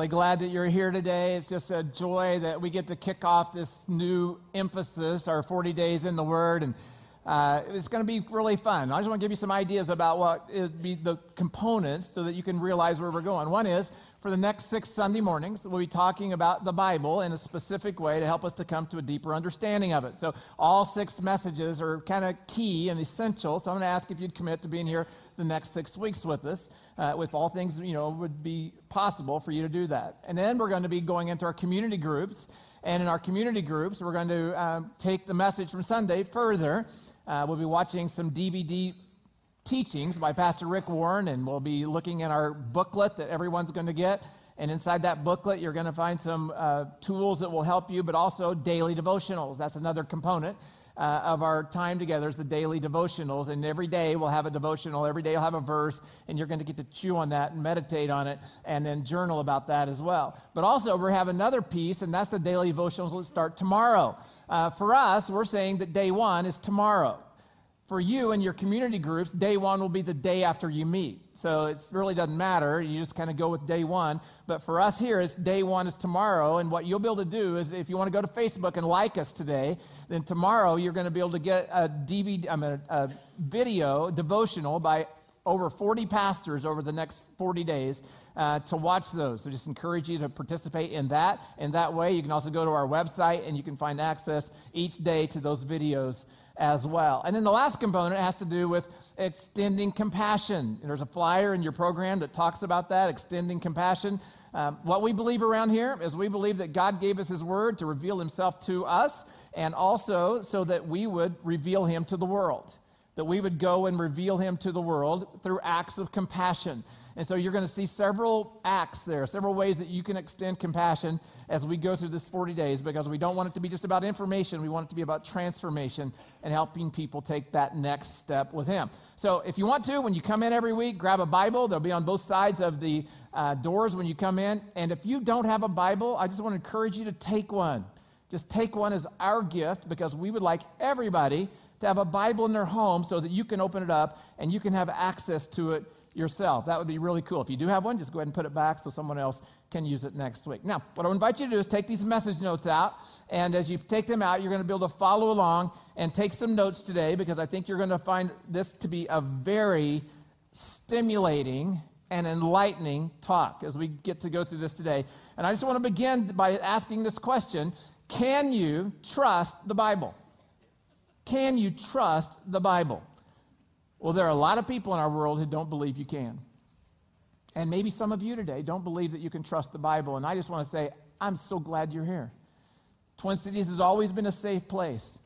Really glad that you're here today. It's just a joy that we get to kick off this new emphasis, our 40 days in the Word, and uh, it's going to be really fun. I just want to give you some ideas about what would be the components so that you can realize where we're going. One is for the next six Sunday mornings, we'll be talking about the Bible in a specific way to help us to come to a deeper understanding of it. So, all six messages are kind of key and essential. So, I'm going to ask if you'd commit to being here the next six weeks with us. Uh, with all things, you know, would be possible for you to do that. And then we're going to be going into our community groups. And in our community groups, we're going to um, take the message from Sunday further. Uh, we'll be watching some DVD teachings by Pastor Rick Warren, and we'll be looking at our booklet that everyone's going to get. And inside that booklet, you're going to find some uh, tools that will help you, but also daily devotionals. That's another component. Uh, of our time together is the daily devotionals. And every day we'll have a devotional. Every day you'll have a verse, and you're going to get to chew on that and meditate on it and then journal about that as well. But also, we have another piece, and that's the daily devotionals that start tomorrow. Uh, for us, we're saying that day one is tomorrow for you and your community groups, day one will be the day after you meet. So it really doesn't matter. You just kind of go with day one. But for us here, it's day one is tomorrow. And what you'll be able to do is if you want to go to Facebook and like us today, then tomorrow you're going to be able to get a DVD, I mean, a, video devotional by over 40 pastors over the next 40 days uh, to watch those. So just encourage you to participate in that. And that way, you can also go to our website and you can find access each day to those videos as well. And then the last component has to do with extending compassion. There's a flyer in your program that talks about that, extending compassion. Um, what we believe around here is we believe that God gave us His Word to reveal Himself to us and also so that we would reveal Him to the world. That we would go and reveal Him to the world through acts of compassion. And so you're going to see several acts there, several ways that you can extend compassion as we go through this 40 days because we don't want it to be just about information. We want it to be about transformation and helping people take that next step with Him. So if you want to, when you come in every week, grab a Bible. They'll be on both sides of the uh, doors when you come in. And if you don't have a Bible, I just want to encourage you to take one. Just take one as our gift because we would like everybody to have a Bible in their home so that you can open it up and you can have access to it yourself. That would be really cool. If you do have one, just go ahead and put it back so someone else can use it next week. Now, what I invite you to do is take these message notes out, and as you take them out, you're going to be able to follow along and take some notes today because I think you're going to find this to be a very stimulating and enlightening talk as we get to go through this today. And I just want to begin by asking this question Can you trust the Bible? Can you trust the Bible? Well, there are a lot of people in our world who don't believe you can. And maybe some of you today don't believe that you can trust the Bible. And I just want to say, I'm so glad you're here. Twin Cities has always been a safe place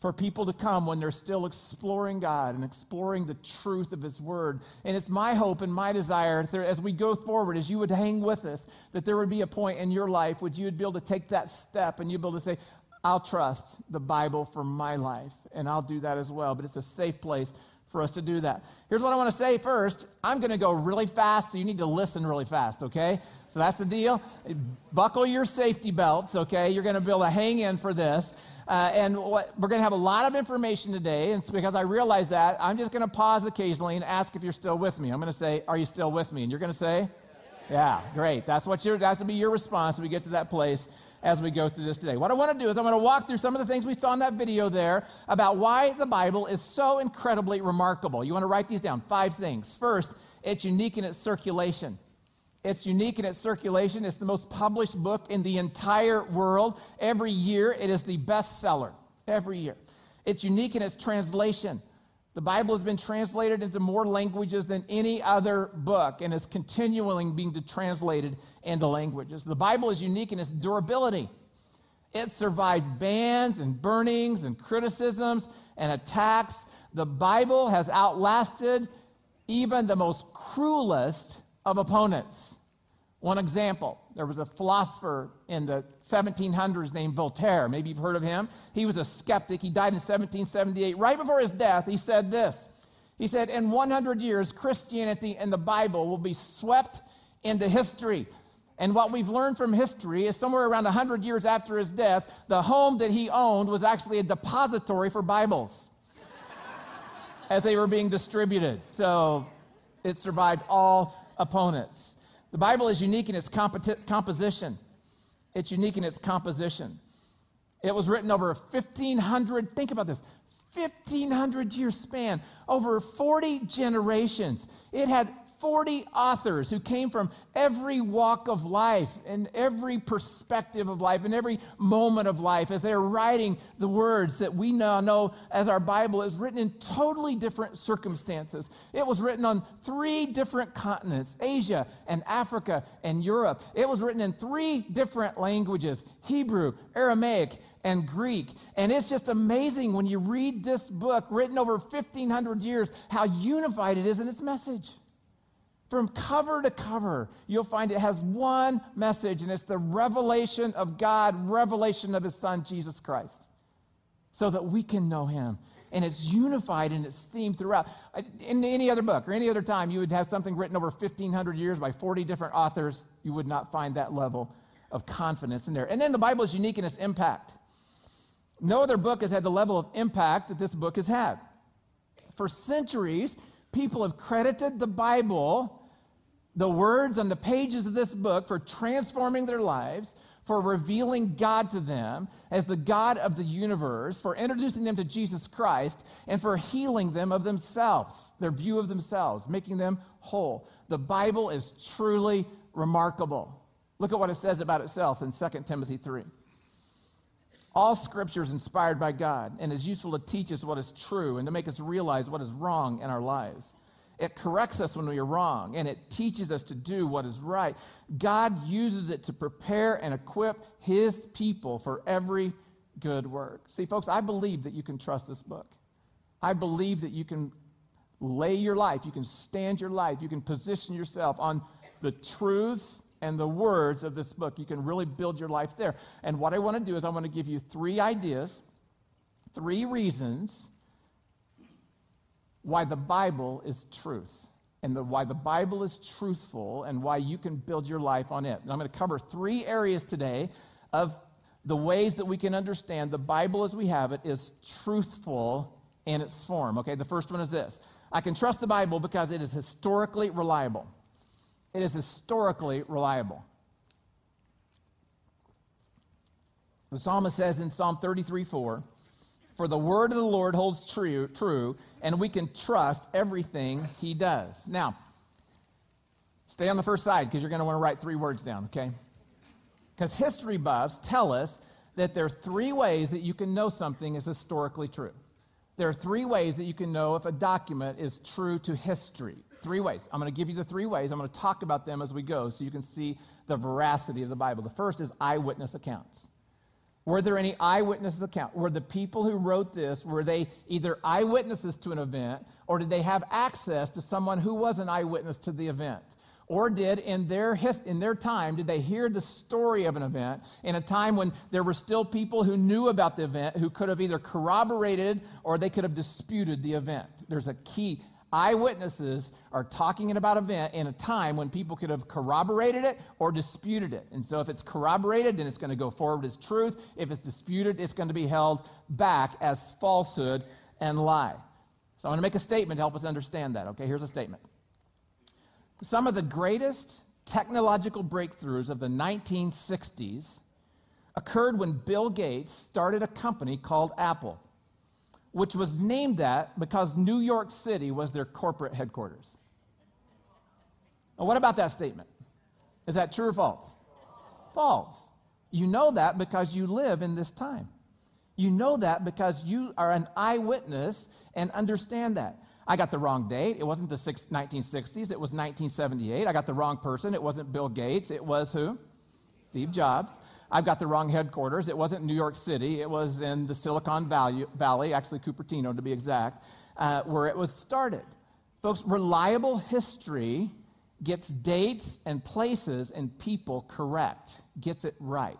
for people to come when they're still exploring God and exploring the truth of His Word. And it's my hope and my desire as we go forward, as you would hang with us, that there would be a point in your life where you would be able to take that step and you'd be able to say, I'll trust the Bible for my life, and I'll do that as well. But it's a safe place for us to do that. Here's what I want to say first. I'm going to go really fast, so you need to listen really fast, okay? So that's the deal. Buckle your safety belts, okay? You're going to be able to hang in for this. Uh, and what, we're going to have a lot of information today. And because I realize that, I'm just going to pause occasionally and ask if you're still with me. I'm going to say, Are you still with me? And you're going to say, Yeah, great. That's what your, that's going to be your response when we get to that place as we go through this today. What I want to do is I'm going to walk through some of the things we saw in that video there about why the Bible is so incredibly remarkable. You want to write these down. Five things. First, it's unique in its circulation. It's unique in its circulation. It's the most published book in the entire world. Every year, it is the bestseller. Every year. It's unique in its translation. The Bible has been translated into more languages than any other book and is continually being translated into languages. The Bible is unique in its durability. It survived bans and burnings and criticisms and attacks. The Bible has outlasted even the most cruelest of opponents. One example there was a philosopher in the 1700s named Voltaire. Maybe you've heard of him. He was a skeptic. He died in 1778. Right before his death, he said this He said, In 100 years, Christianity and the Bible will be swept into history. And what we've learned from history is somewhere around 100 years after his death, the home that he owned was actually a depository for Bibles as they were being distributed. So it survived all opponents. The Bible is unique in its competi- composition. It's unique in its composition. It was written over 1,500, think about this, 1,500 year span, over 40 generations. It had 40 authors who came from every walk of life and every perspective of life and every moment of life as they're writing the words that we now know as our Bible is written in totally different circumstances. It was written on three different continents Asia and Africa and Europe. It was written in three different languages Hebrew, Aramaic, and Greek. And it's just amazing when you read this book written over 1,500 years how unified it is in its message. From cover to cover, you'll find it has one message, and it's the revelation of God, revelation of His Son, Jesus Christ, so that we can know Him. And it's unified in its theme throughout. In any other book or any other time, you would have something written over 1,500 years by 40 different authors. You would not find that level of confidence in there. And then the Bible is unique in its impact. No other book has had the level of impact that this book has had. For centuries, people have credited the Bible the words on the pages of this book for transforming their lives, for revealing God to them as the God of the universe, for introducing them to Jesus Christ, and for healing them of themselves, their view of themselves, making them whole. The Bible is truly remarkable. Look at what it says about itself in 2 Timothy 3. All scripture is inspired by God and is useful to teach us what is true and to make us realize what is wrong in our lives. It corrects us when we are wrong, and it teaches us to do what is right. God uses it to prepare and equip His people for every good work. See, folks, I believe that you can trust this book. I believe that you can lay your life, you can stand your life, you can position yourself on the truth and the words of this book. You can really build your life there. And what I want to do is I want to give you three ideas, three reasons why the Bible is truth and the, why the Bible is truthful and why you can build your life on it. And I'm going to cover three areas today of the ways that we can understand the Bible as we have it is truthful in its form. Okay, the first one is this I can trust the Bible because it is historically reliable. It is historically reliable. The psalmist says in Psalm 33 4, for the word of the Lord holds true, true, and we can trust everything he does. Now, stay on the first side because you're going to want to write three words down, okay? Because history buffs tell us that there are three ways that you can know something is historically true. There are three ways that you can know if a document is true to history. Three ways. I'm going to give you the three ways. I'm going to talk about them as we go so you can see the veracity of the Bible. The first is eyewitness accounts. Were there any eyewitnesses account? Were the people who wrote this, were they either eyewitnesses to an event or did they have access to someone who was an eyewitness to the event? Or did in their, his, in their time, did they hear the story of an event in a time when there were still people who knew about the event who could have either corroborated or they could have disputed the event? There's a key eyewitnesses are talking about an event in a time when people could have corroborated it or disputed it. And so if it's corroborated, then it's going to go forward as truth. If it's disputed, it's going to be held back as falsehood and lie. So I'm going to make a statement to help us understand that. Okay, here's a statement. Some of the greatest technological breakthroughs of the 1960s occurred when Bill Gates started a company called Apple which was named that because New York City was their corporate headquarters. Now, what about that statement? Is that true or false? False. You know that because you live in this time. You know that because you are an eyewitness and understand that. I got the wrong date. It wasn't the 1960s, it was 1978. I got the wrong person. It wasn't Bill Gates. It was who? Steve Jobs. I've got the wrong headquarters. It wasn't New York City, it was in the Silicon Valley, actually Cupertino to be exact, uh, where it was started. Folks, reliable history gets dates and places and people correct, gets it right.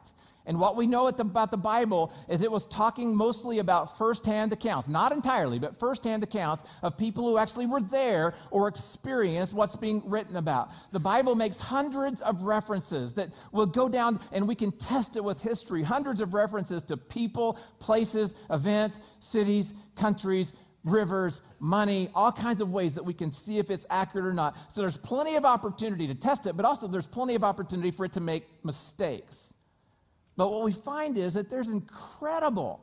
And what we know about the Bible is it was talking mostly about firsthand accounts, not entirely, but firsthand accounts of people who actually were there or experienced what's being written about. The Bible makes hundreds of references that will go down and we can test it with history. Hundreds of references to people, places, events, cities, countries, rivers, money, all kinds of ways that we can see if it's accurate or not. So there's plenty of opportunity to test it, but also there's plenty of opportunity for it to make mistakes. But what we find is that there's incredible,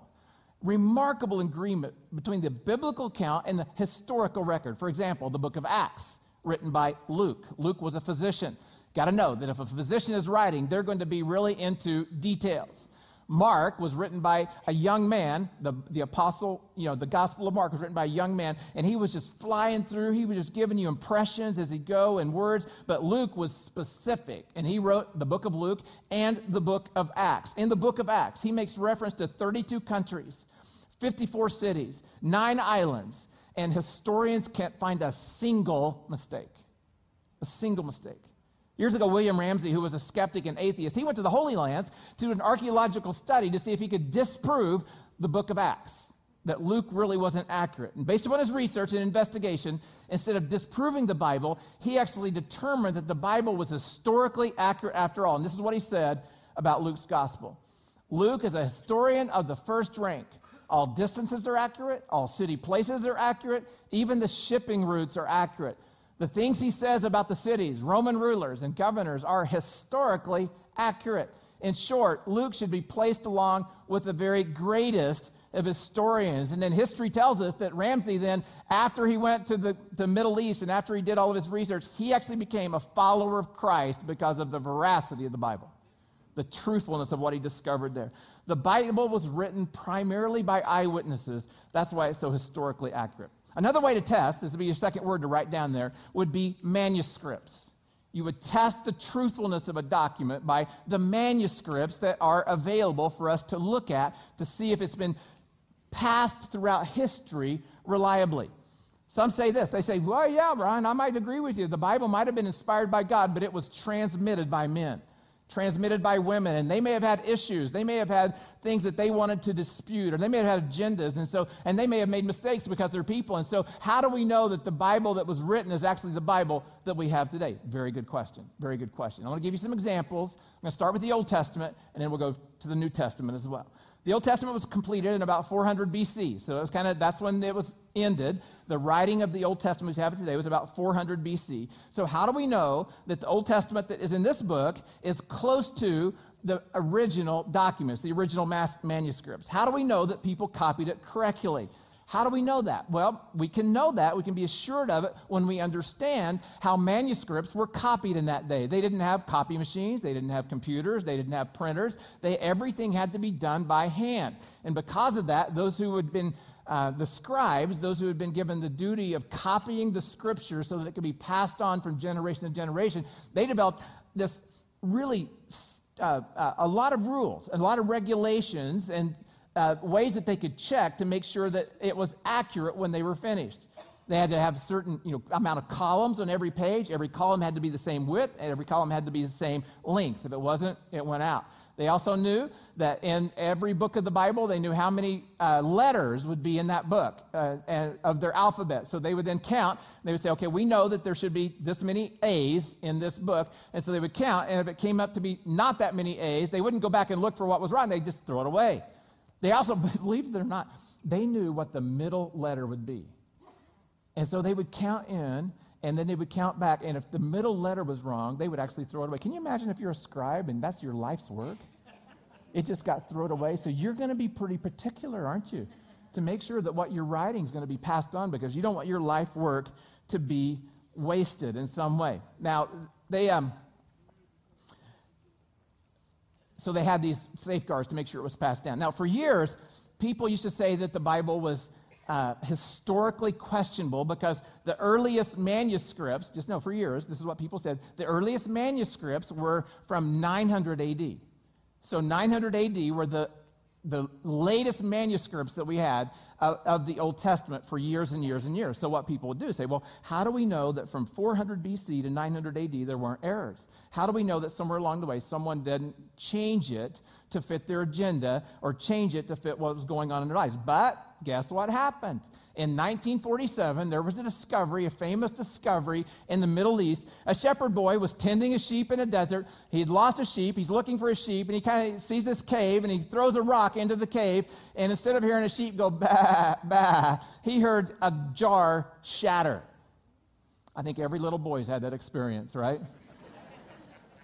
remarkable agreement between the biblical account and the historical record. For example, the book of Acts, written by Luke. Luke was a physician. Got to know that if a physician is writing, they're going to be really into details. Mark was written by a young man. The, the apostle, you know, the Gospel of Mark was written by a young man, and he was just flying through. He was just giving you impressions as he go and words. But Luke was specific, and he wrote the book of Luke and the book of Acts. In the book of Acts, he makes reference to 32 countries, 54 cities, nine islands, and historians can't find a single mistake. A single mistake. Years ago, William Ramsay, who was a skeptic and atheist, he went to the Holy Lands to do an archaeological study to see if he could disprove the book of Acts, that Luke really wasn't accurate. And based upon his research and investigation, instead of disproving the Bible, he actually determined that the Bible was historically accurate after all. And this is what he said about Luke's gospel Luke is a historian of the first rank. All distances are accurate, all city places are accurate, even the shipping routes are accurate. The things he says about the cities, Roman rulers, and governors are historically accurate. In short, Luke should be placed along with the very greatest of historians. And then history tells us that Ramsay, then, after he went to the, the Middle East and after he did all of his research, he actually became a follower of Christ because of the veracity of the Bible, the truthfulness of what he discovered there. The Bible was written primarily by eyewitnesses. That's why it's so historically accurate. Another way to test, this would be your second word to write down there, would be manuscripts. You would test the truthfulness of a document by the manuscripts that are available for us to look at to see if it's been passed throughout history reliably. Some say this. They say, well, yeah, Brian, I might agree with you. The Bible might have been inspired by God, but it was transmitted by men transmitted by women, and they may have had issues. They may have had things that they wanted to dispute, or they may have had agendas, and so and they may have made mistakes because they're people. And so, how do we know that the Bible that was written is actually the Bible that we have today? Very good question. Very good question. I want to give you some examples. I'm going to start with the Old Testament, and then we'll go to the New Testament as well. The Old Testament was completed in about 400 BC. So it was kind of that's when it was ended. The writing of the Old Testament we have today was about 400 BC. So how do we know that the Old Testament that is in this book is close to the original documents, the original manuscripts? How do we know that people copied it correctly? How do we know that? Well, we can know that. We can be assured of it when we understand how manuscripts were copied in that day. They didn't have copy machines, they didn't have computers, they didn't have printers. They, everything had to be done by hand. And because of that, those who had been uh, the scribes, those who had been given the duty of copying the scripture so that it could be passed on from generation to generation, they developed this really uh, uh, a lot of rules, a lot of regulations, and uh, ways that they could check to make sure that it was accurate when they were finished. They had to have a certain you know, amount of columns on every page. Every column had to be the same width, and every column had to be the same length. If it wasn't, it went out. They also knew that in every book of the Bible, they knew how many uh, letters would be in that book uh, and, of their alphabet. So they would then count. They would say, okay, we know that there should be this many A's in this book. And so they would count. And if it came up to be not that many A's, they wouldn't go back and look for what was wrong. They'd just throw it away. They also, believe it or not, they knew what the middle letter would be. And so they would count in and then they would count back. And if the middle letter was wrong, they would actually throw it away. Can you imagine if you're a scribe and that's your life's work? It just got thrown away. So you're going to be pretty particular, aren't you? To make sure that what you're writing is going to be passed on because you don't want your life work to be wasted in some way. Now, they, um, so they had these safeguards to make sure it was passed down. Now, for years, people used to say that the Bible was uh, historically questionable because the earliest manuscripts, just know for years, this is what people said, the earliest manuscripts were from 900 AD. So 900 AD were the the latest manuscripts that we had of, of, the Old Testament for years and years and years. So, what people would do is say, well, how do we know that from 400 BC to 900 AD there weren't errors? How do we know that somewhere along the way someone didn't change it to fit their agenda or change it to fit what was going on in their lives? But guess what happened? In 1947, there was a discovery, a famous discovery in the Middle East. A shepherd boy was tending a sheep in a desert. He had lost a sheep. He's looking for a sheep, and he kind of sees this cave, and he throws a rock into the cave. And instead of hearing a sheep go bah, bah, he heard a jar shatter. I think every little boy's had that experience, right?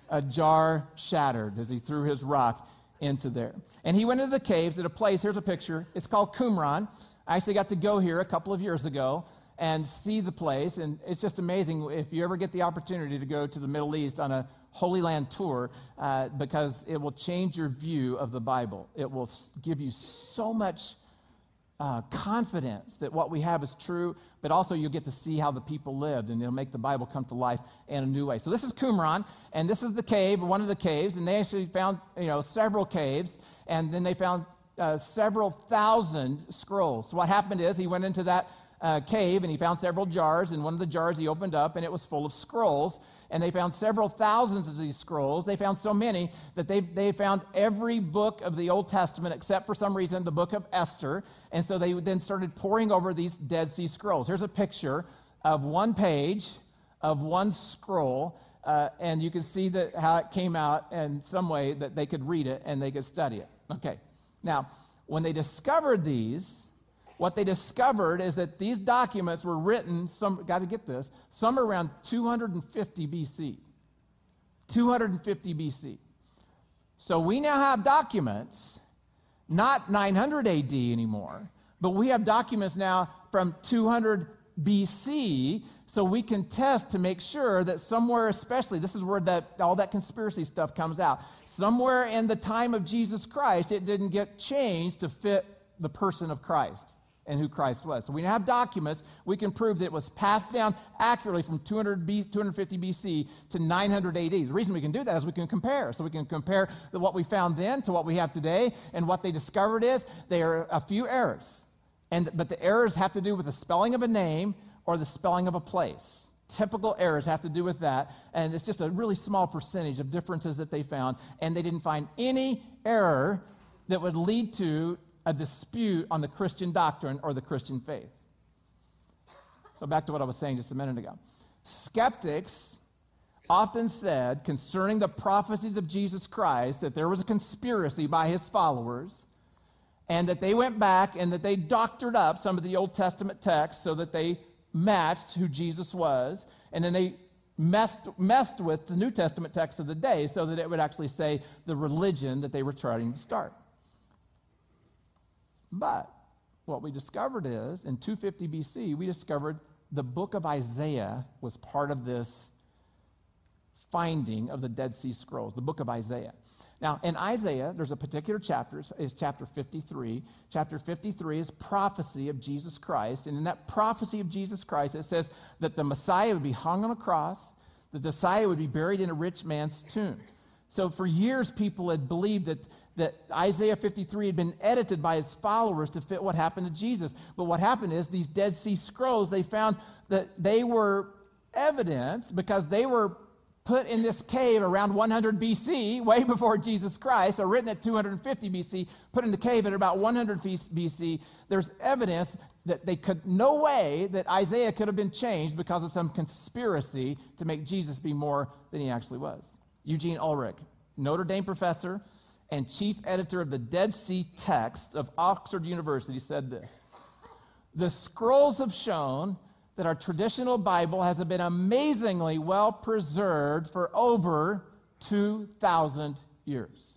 a jar shattered as he threw his rock into there. And he went into the caves at a place, here's a picture. It's called Qumran. I actually got to go here a couple of years ago and see the place. And it's just amazing if you ever get the opportunity to go to the Middle East on a Holy Land tour, uh, because it will change your view of the Bible. It will give you so much uh, confidence that what we have is true, but also you'll get to see how the people lived, and it'll make the Bible come to life in a new way. So this is Qumran, and this is the cave, one of the caves, and they actually found you know several caves, and then they found uh, several thousand scrolls. So what happened is he went into that uh, cave and he found several jars. And one of the jars he opened up and it was full of scrolls. And they found several thousands of these scrolls. They found so many that they, they found every book of the Old Testament except for some reason the book of Esther. And so they then started poring over these Dead Sea Scrolls. Here's a picture of one page of one scroll. Uh, and you can see that how it came out in some way that they could read it and they could study it. Okay. Now, when they discovered these, what they discovered is that these documents were written, some, got to get this, somewhere around 250 BC. 250 BC. So we now have documents, not 900 AD anymore, but we have documents now from 200 BC, so we can test to make sure that somewhere, especially, this is where that, all that conspiracy stuff comes out somewhere in the time of Jesus Christ, it didn't get changed to fit the person of Christ and who Christ was. So we have documents. We can prove that it was passed down accurately from 200 B, 250 BC to 900 AD. The reason we can do that is we can compare. So we can compare what we found then to what we have today. And what they discovered is there are a few errors. And, but the errors have to do with the spelling of a name or the spelling of a place. Typical errors have to do with that. And it's just a really small percentage of differences that they found. And they didn't find any error that would lead to a dispute on the Christian doctrine or the Christian faith. So, back to what I was saying just a minute ago. Skeptics often said concerning the prophecies of Jesus Christ that there was a conspiracy by his followers and that they went back and that they doctored up some of the Old Testament texts so that they matched who Jesus was, and then they messed, messed with the New Testament text of the day so that it would actually say the religion that they were trying to start. But what we discovered is in 250 BC, we discovered the book of Isaiah was part of this finding of the Dead Sea Scrolls, the book of Isaiah. Now, in Isaiah, there's a particular chapter, it's chapter 53. Chapter 53 is prophecy of Jesus Christ. And in that prophecy of Jesus Christ, it says that the Messiah would be hung on a cross, that the Messiah would be buried in a rich man's tomb. So for years, people had believed that, that Isaiah 53 had been edited by his followers to fit what happened to Jesus. But what happened is these Dead Sea Scrolls, they found that they were evidence because they were put in this cave around 100 BC, way before Jesus Christ, or written at 250 BC, put in the cave at about 100 BC, there's evidence that they could, no way that Isaiah could have been changed because of some conspiracy to make Jesus be more than he actually was. Eugene Ulrich, Notre Dame professor and chief editor of the Dead Sea Texts of Oxford University, said this The scrolls have shown that our traditional Bible has been amazingly well preserved for over 2,000 years.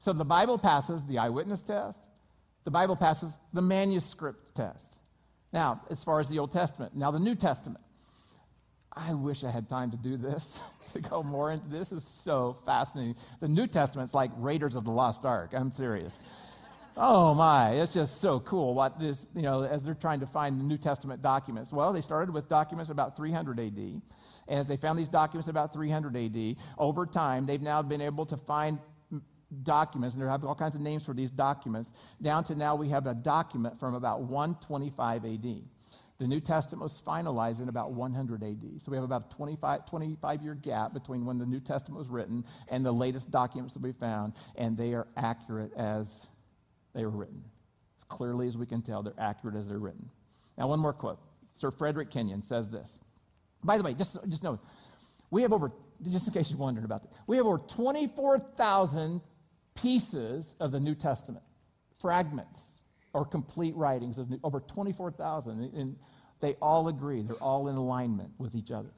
So the Bible passes the eyewitness test, the Bible passes the manuscript test. Now, as far as the Old Testament, now the New Testament. I wish I had time to do this, to go more into this. is so fascinating. The New Testament's like Raiders of the Lost Ark. I'm serious. Oh my, it's just so cool what this, you know, as they're trying to find the New Testament documents. Well, they started with documents about 300 AD. And as they found these documents about 300 AD, over time, they've now been able to find documents, and they have all kinds of names for these documents, down to now we have a document from about 125 AD. The New Testament was finalized in about 100 AD. So we have about a 25, 25 year gap between when the New Testament was written and the latest documents that we found, and they are accurate as they were written. It's clearly as we can tell, they're accurate as they're written. Now, one more quote. Sir Frederick Kenyon says this. By the way, just, just know, we have over, just in case you're wondering about this, we have over 24,000 pieces of the New Testament, fragments or complete writings of over 24,000. And they all agree, they're all in alignment with each other.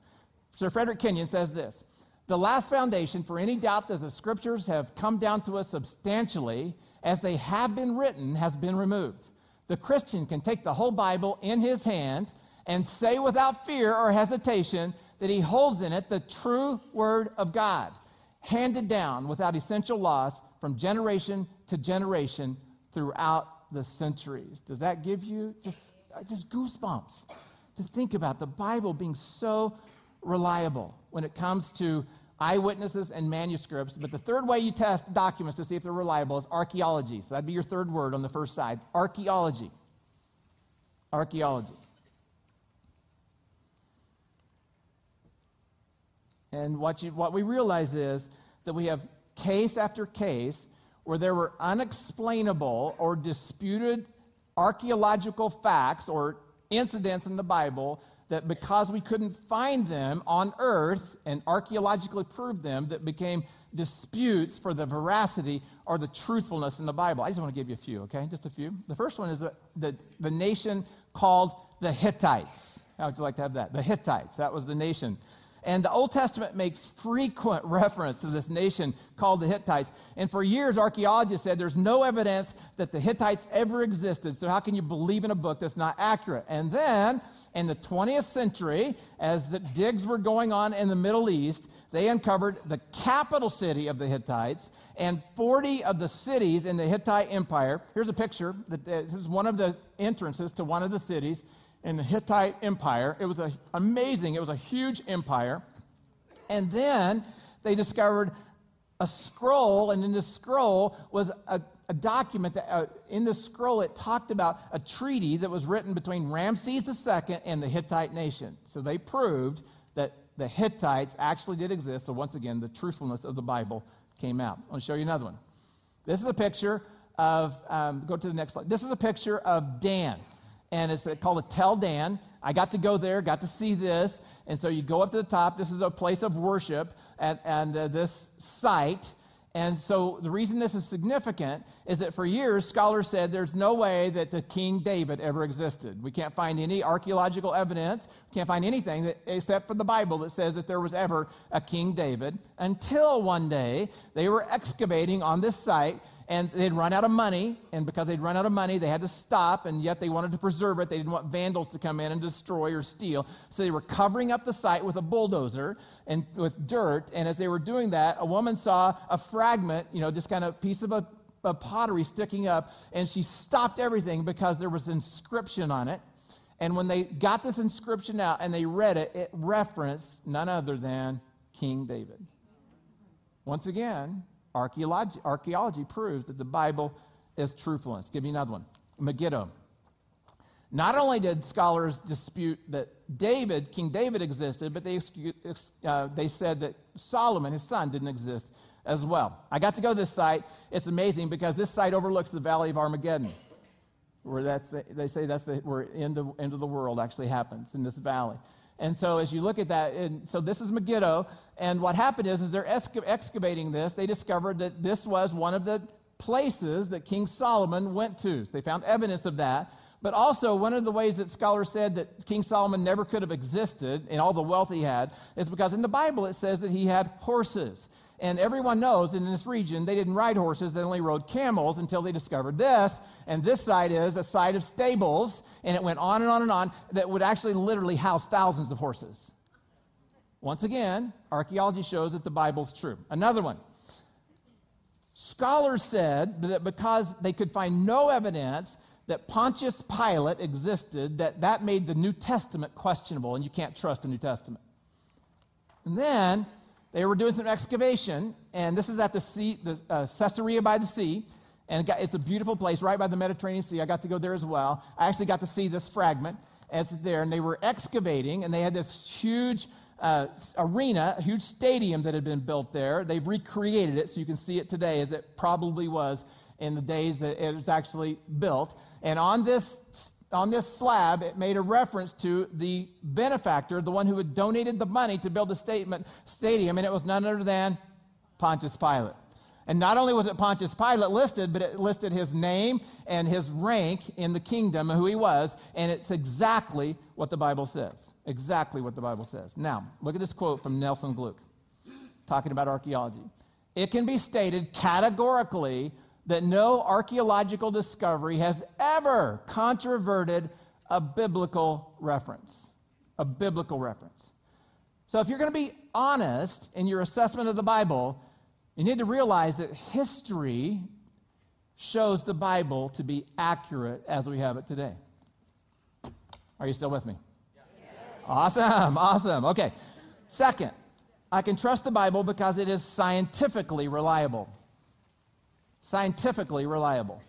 Sir Frederick Kenyon says this The last foundation for any doubt that the scriptures have come down to us substantially as they have been written has been removed. The Christian can take the whole Bible in his hand and say without fear or hesitation that he holds in it the true Word of God, handed down without essential loss from generation to generation throughout the centuries. Does that give you just, uh, just goosebumps to think about the Bible being so reliable when it comes to eyewitnesses and manuscripts. But the third way you test documents to see if they're reliable is archaeology. So that'd be your third word on the first side archaeology. Archaeology. And what, you, what we realize is that we have case after case where there were unexplainable or disputed archaeological facts or incidents in the Bible that because we couldn't find them on earth and archaeologically prove them, that became disputes for the veracity or the truthfulness in the Bible. I just want to give you a few, okay? Just a few. The first one is the, the, the nation called the Hittites. How would you like to have that? The Hittites. That was the nation and the Old Testament makes frequent reference to this nation called the Hittites. And for years, archaeologists said there's no evidence that the Hittites ever existed. So, how can you believe in a book that's not accurate? And then, in the 20th century, as the digs were going on in the Middle East, they uncovered the capital city of the Hittites and 40 of the cities in the Hittite Empire. Here's a picture. This is one of the entrances to one of the cities in the Hittite Empire. It was a, amazing, it was a huge empire. And then they discovered a scroll, and in the scroll was a, a document that uh, in the scroll it talked about a treaty that was written between Ramses II and the Hittite nation. So they proved that the Hittites actually did exist. So once again, the truthfulness of the Bible came out. I'll show you another one. This is a picture of, um, go to the next slide. This is a picture of Dan and it's called a Tel Dan. I got to go there, got to see this. And so you go up to the top. This is a place of worship at, and uh, this site. And so the reason this is significant is that for years, scholars said there's no way that the King David ever existed. We can't find any archaeological evidence, can't find anything that, except for the Bible that says that there was ever a King David until one day they were excavating on this site and they'd run out of money, and because they'd run out of money, they had to stop, and yet they wanted to preserve it. They didn't want vandals to come in and destroy or steal. So they were covering up the site with a bulldozer and with dirt, and as they were doing that, a woman saw a fragment, you know, just kind of piece of a, a pottery sticking up, and she stopped everything because there was inscription on it. And when they got this inscription out and they read it, it referenced none other than King David. Once again, Archaeology, archaeology proves that the Bible is truthful. Let's give you another one Megiddo. Not only did scholars dispute that David, King David, existed, but they, uh, they said that Solomon, his son, didn't exist as well. I got to go to this site. It's amazing because this site overlooks the Valley of Armageddon, where that's the, they say that's the, where end of, end of the world actually happens in this valley. And so as you look at that, and so this is Megiddo, and what happened is, is they're excavating this, they discovered that this was one of the places that King Solomon went to. So they found evidence of that. But also, one of the ways that scholars said that King Solomon never could have existed in all the wealth he had is because in the Bible it says that he had horses. And everyone knows in this region, they didn't ride horses, they only rode camels until they discovered this. And this site is a site of stables, and it went on and on and on that would actually literally house thousands of horses. Once again, archaeology shows that the Bible's true. Another one. Scholars said that because they could find no evidence that Pontius Pilate existed, that that made the New Testament questionable, and you can't trust the New Testament. And then they were doing some excavation, and this is at the sea, the uh, Caesarea by the sea, and it got, it's a beautiful place right by the Mediterranean Sea. I got to go there as well. I actually got to see this fragment as there, and they were excavating, and they had this huge uh, arena, a huge stadium that had been built there. They've recreated it so you can see it today as it probably was in the days that it was actually built. And on this, on this slab, it made a reference to the benefactor, the one who had donated the money to build the statement, stadium, and it was none other than Pontius Pilate. And not only was it Pontius Pilate listed, but it listed his name and his rank in the kingdom and who he was. And it's exactly what the Bible says. Exactly what the Bible says. Now, look at this quote from Nelson Glueck talking about archaeology. It can be stated categorically that no archaeological discovery has ever controverted a biblical reference. A biblical reference. So, if you're going to be honest in your assessment of the Bible, you need to realize that history shows the Bible to be accurate as we have it today. Are you still with me? Yes. Awesome, awesome. Okay. Second, I can trust the Bible because it is scientifically reliable. Scientifically reliable.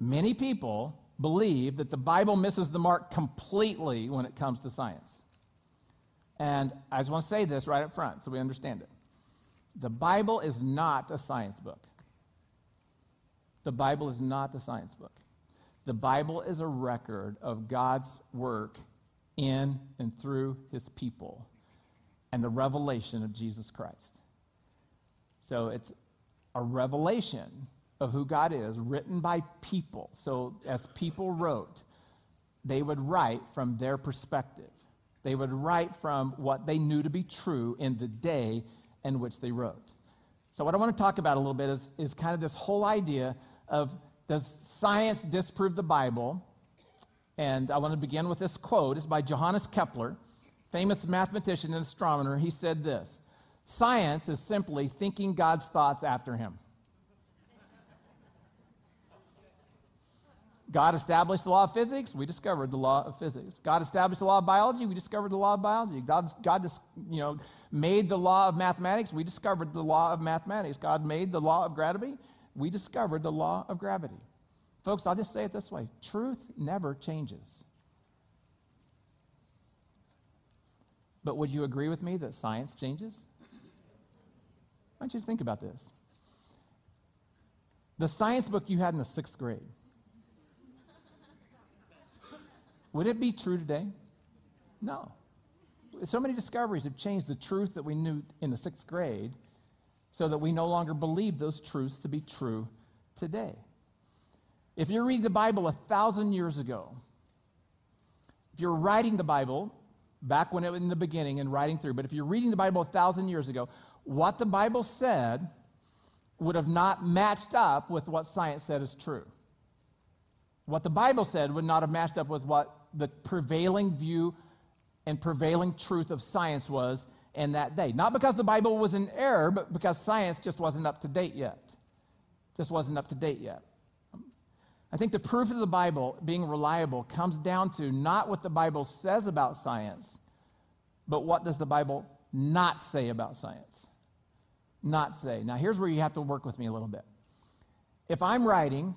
Many people believe that the Bible misses the mark completely when it comes to science. And I just want to say this right up front so we understand it. The Bible is not a science book. The Bible is not a science book. The Bible is a record of God's work in and through his people and the revelation of Jesus Christ. So it's a revelation of who God is, written by people. So, as people wrote, they would write from their perspective. They would write from what they knew to be true in the day in which they wrote. So, what I want to talk about a little bit is, is kind of this whole idea of does science disprove the Bible? And I want to begin with this quote. It's by Johannes Kepler, famous mathematician and astronomer. He said this Science is simply thinking God's thoughts after him. God established the law of physics, we discovered the law of physics. God established the law of biology, we discovered the law of biology. God, God you know, made the law of mathematics, we discovered the law of mathematics. God made the law of gravity, we discovered the law of gravity. Folks, I'll just say it this way truth never changes. But would you agree with me that science changes? Why don't you just think about this? The science book you had in the sixth grade Would it be true today? No. So many discoveries have changed the truth that we knew in the sixth grade so that we no longer believe those truths to be true today. If you read the Bible a thousand years ago, if you're writing the Bible back when it was in the beginning and writing through, but if you're reading the Bible a thousand years ago, what the Bible said would have not matched up with what science said is true. What the Bible said would not have matched up with what the prevailing view and prevailing truth of science was in that day. Not because the Bible was in error, but because science just wasn't up to date yet. Just wasn't up to date yet. I think the proof of the Bible being reliable comes down to not what the Bible says about science, but what does the Bible not say about science? Not say. Now, here's where you have to work with me a little bit. If I'm writing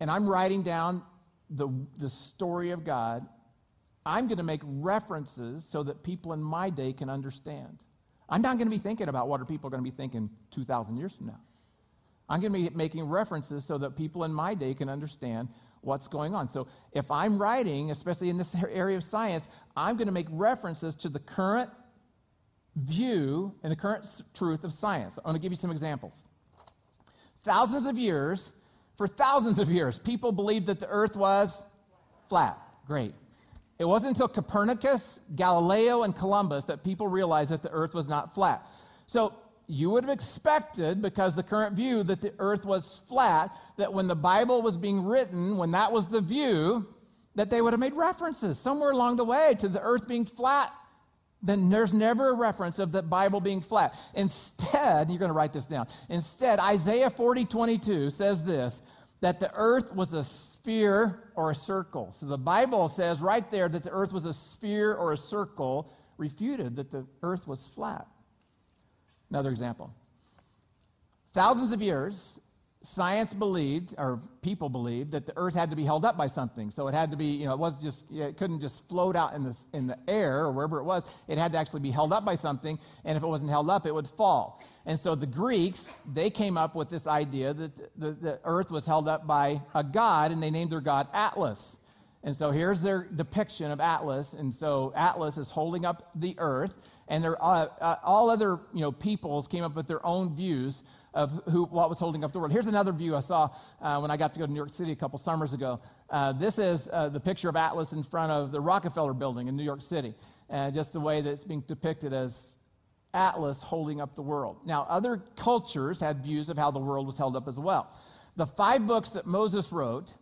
and I'm writing down the, the story of God, I'm going to make references so that people in my day can understand. I'm not going to be thinking about what are people going to be thinking 2,000 years from now. I'm going to be making references so that people in my day can understand what's going on. So if I'm writing, especially in this area of science, I'm going to make references to the current view and the current truth of science. I'm going to give you some examples. Thousands of years for thousands of years, people believed that the earth was flat. Great. It wasn't until Copernicus, Galileo, and Columbus that people realized that the earth was not flat. So you would have expected, because the current view that the earth was flat, that when the Bible was being written, when that was the view, that they would have made references somewhere along the way to the earth being flat then there's never a reference of the Bible being flat. Instead, you're going to write this down. Instead, Isaiah 40, 22 says this that the earth was a sphere or a circle. So the Bible says right there that the earth was a sphere or a circle, refuted that the earth was flat. Another example. Thousands of years science believed, or people believed, that the earth had to be held up by something. So it had to be, you know, it wasn't just, it couldn't just float out in the, in the air or wherever it was. It had to actually be held up by something. And if it wasn't held up, it would fall. And so the Greeks, they came up with this idea that the, the earth was held up by a god, and they named their god Atlas. And so here's their depiction of Atlas. And so Atlas is holding up the earth, and uh, uh, all other you know, peoples came up with their own views of who, what was holding up the world. Here's another view I saw uh, when I got to go to New York City a couple summers ago. Uh, this is uh, the picture of Atlas in front of the Rockefeller building in New York City, and just the way that it's being depicted as Atlas holding up the world. Now, other cultures had views of how the world was held up as well. The five books that Moses wrote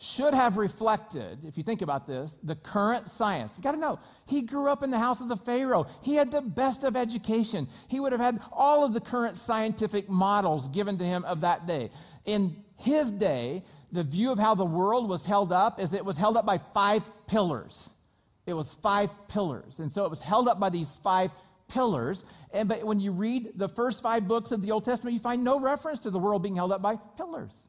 should have reflected, if you think about this, the current science. You got to know, he grew up in the house of the Pharaoh. He had the best of education. He would have had all of the current scientific models given to him of that day. In his day, the view of how the world was held up is that it was held up by five pillars. It was five pillars. And so it was held up by these five pillars. And but when you read the first five books of the Old Testament, you find no reference to the world being held up by pillars.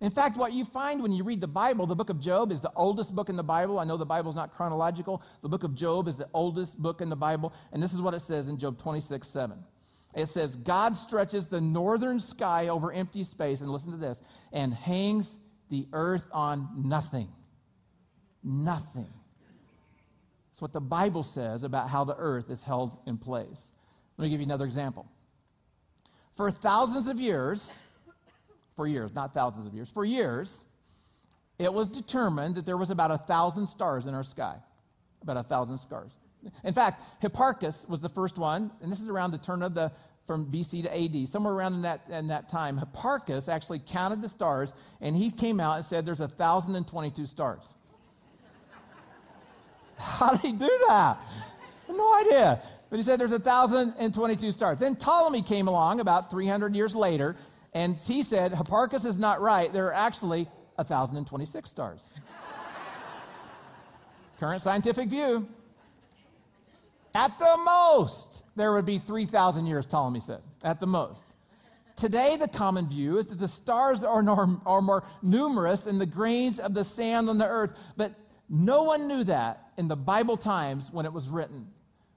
In fact, what you find when you read the Bible, the book of Job is the oldest book in the Bible. I know the Bible is not chronological. The book of Job is the oldest book in the Bible. And this is what it says in Job 26 7. It says, God stretches the northern sky over empty space, and listen to this, and hangs the earth on nothing. Nothing. That's what the Bible says about how the earth is held in place. Let me give you another example. For thousands of years, for years, not thousands of years, for years, it was determined that there was about a thousand stars in our sky. About a thousand stars. In fact, Hipparchus was the first one, and this is around the turn of the from BC to AD, somewhere around in that, in that time. Hipparchus actually counted the stars, and he came out and said there's a thousand and twenty-two stars. How did he do that? No idea. But he said there's a thousand and twenty-two stars. Then Ptolemy came along about 300 years later, and he said, Hipparchus is not right. There are actually 1,026 stars. Current scientific view. At the most, there would be 3,000 years, Ptolemy said. At the most. Today, the common view is that the stars are, are more numerous than the grains of the sand on the earth. But no one knew that in the Bible times when it was written.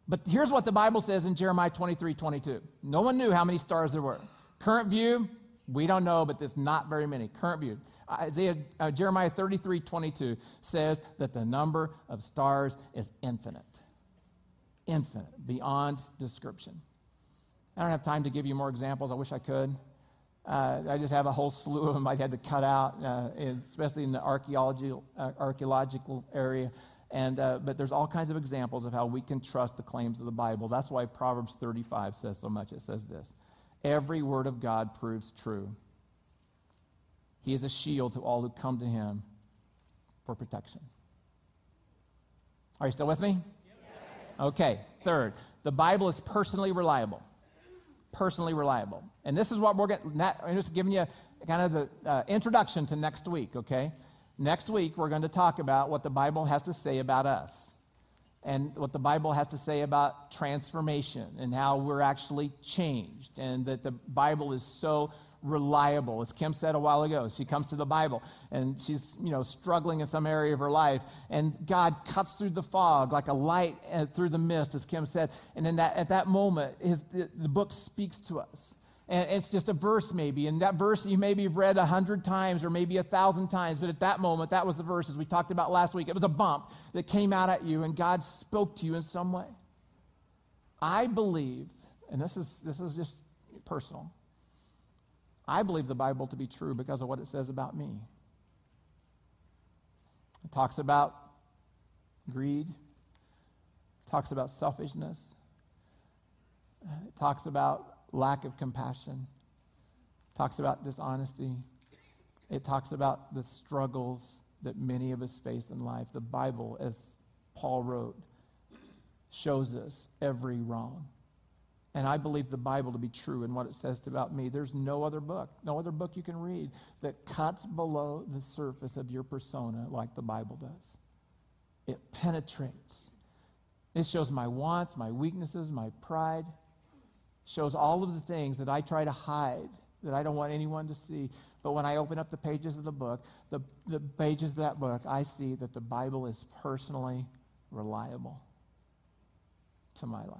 But here's what the Bible says in Jeremiah 23 22. No one knew how many stars there were. Current view, we don't know, but there's not very many. Current view. Isaiah, uh, Jeremiah 33 22 says that the number of stars is infinite. Infinite, beyond description. I don't have time to give you more examples. I wish I could. Uh, I just have a whole slew of them I had to cut out, uh, especially in the archaeological, uh, archaeological area. And, uh, but there's all kinds of examples of how we can trust the claims of the Bible. That's why Proverbs 35 says so much. It says this Every word of God proves true. He is a shield to all who come to him for protection. Are you still with me? Yes. Okay, third, the Bible is personally reliable. Personally reliable. And this is what we're getting, I'm just giving you kind of the uh, introduction to next week, okay? Next week, we're going to talk about what the Bible has to say about us and what the Bible has to say about transformation and how we're actually changed, and that the Bible is so reliable. As Kim said a while ago, she comes to the Bible and she's, you know, struggling in some area of her life, and God cuts through the fog like a light uh, through the mist, as Kim said. And in that, at that moment, his, the, the book speaks to us and it's just a verse maybe. And that verse you maybe have read a hundred times or maybe a thousand times but at that moment that was the verse as we talked about last week. It was a bump that came out at you and god spoke to you in some way. I believe and this is this is just personal. I believe the bible to be true because of what it says about me. It talks about greed. It talks about selfishness. It talks about lack of compassion. It talks about dishonesty. It talks about the struggles that many of us face in life. The Bible, as Paul wrote, shows us every wrong. And I believe the Bible to be true in what it says about me. There's no other book, no other book you can read that cuts below the surface of your persona like the Bible does. It penetrates. It shows my wants, my weaknesses, my pride shows all of the things that I try to hide that I don't want anyone to see. But when I open up the pages of the book, the, the pages of that book, I see that the Bible is personally reliable to my life.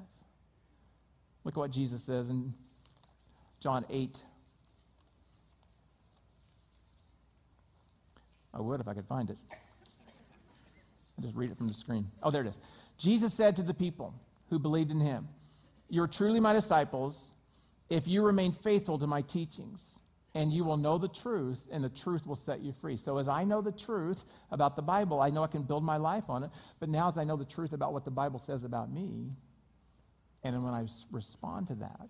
Look at what Jesus says in John 8. I would if I could find it. I'll just read it from the screen. Oh, there it is. Jesus said to the people who believed in him, You're truly my disciples if you remain faithful to my teachings, and you will know the truth, and the truth will set you free. So, as I know the truth about the Bible, I know I can build my life on it. But now, as I know the truth about what the Bible says about me, and when I respond to that,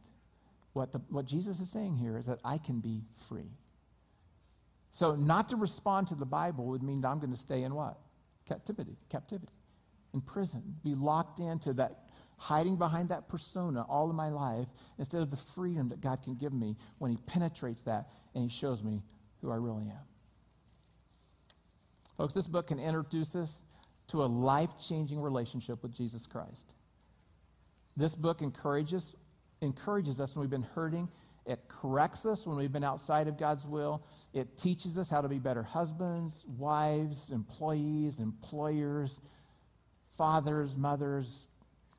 what, the, what Jesus is saying here is that I can be free. So, not to respond to the Bible would mean that I'm going to stay in what? Captivity. Captivity. In prison. Be locked into that, hiding behind that persona all of my life instead of the freedom that God can give me when He penetrates that and He shows me who I really am. Folks, this book can introduce us to a life changing relationship with Jesus Christ. This book encourages, encourages us when we've been hurting it corrects us when we've been outside of God's will. It teaches us how to be better husbands, wives, employees, employers, fathers, mothers,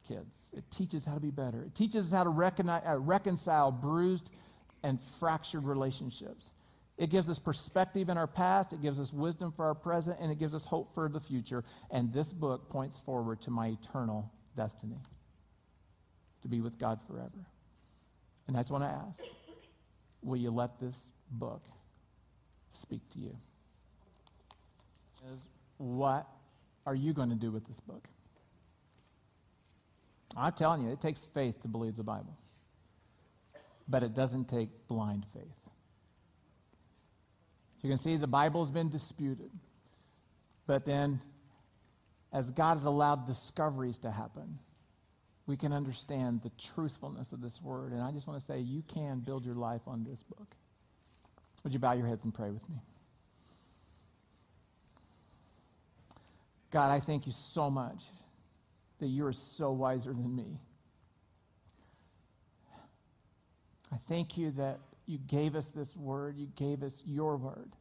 kids. It teaches how to be better. It teaches us how to uh, reconcile bruised and fractured relationships. It gives us perspective in our past, it gives us wisdom for our present, and it gives us hope for the future. And this book points forward to my eternal destiny to be with God forever. And I just want to ask will you let this book speak to you? What are you going to do with this book? I'm telling you, it takes faith to believe the Bible, but it doesn't take blind faith. You can see the Bible has been disputed, but then as God has allowed discoveries to happen, we can understand the truthfulness of this word. And I just want to say, you can build your life on this book. Would you bow your heads and pray with me? God, I thank you so much that you are so wiser than me. I thank you that you gave us this word, you gave us your word.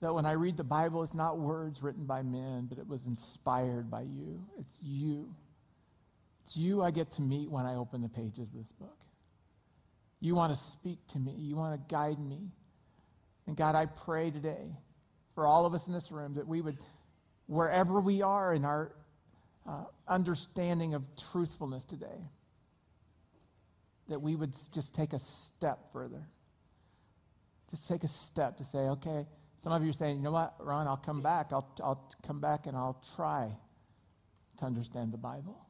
That when I read the Bible, it's not words written by men, but it was inspired by you. It's you it's you I get to meet when I open the pages of this book. You want to speak to me, you want to guide me. And God, I pray today for all of us in this room that we would, wherever we are in our uh, understanding of truthfulness today, that we would just take a step further. Just take a step to say, okay, some of you are saying, you know what, Ron, I'll come back. I'll, I'll come back and I'll try to understand the Bible.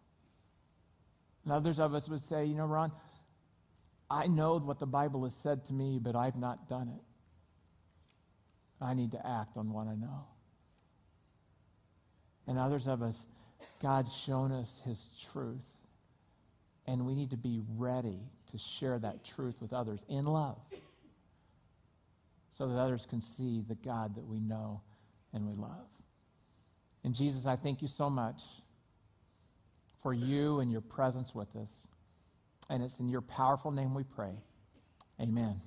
And others of us would say, you know, Ron, I know what the Bible has said to me, but I've not done it. I need to act on what I know. And others of us, God's shown us his truth. And we need to be ready to share that truth with others in love so that others can see the God that we know and we love. And Jesus, I thank you so much for you and your presence with us. And it's in your powerful name we pray. Amen.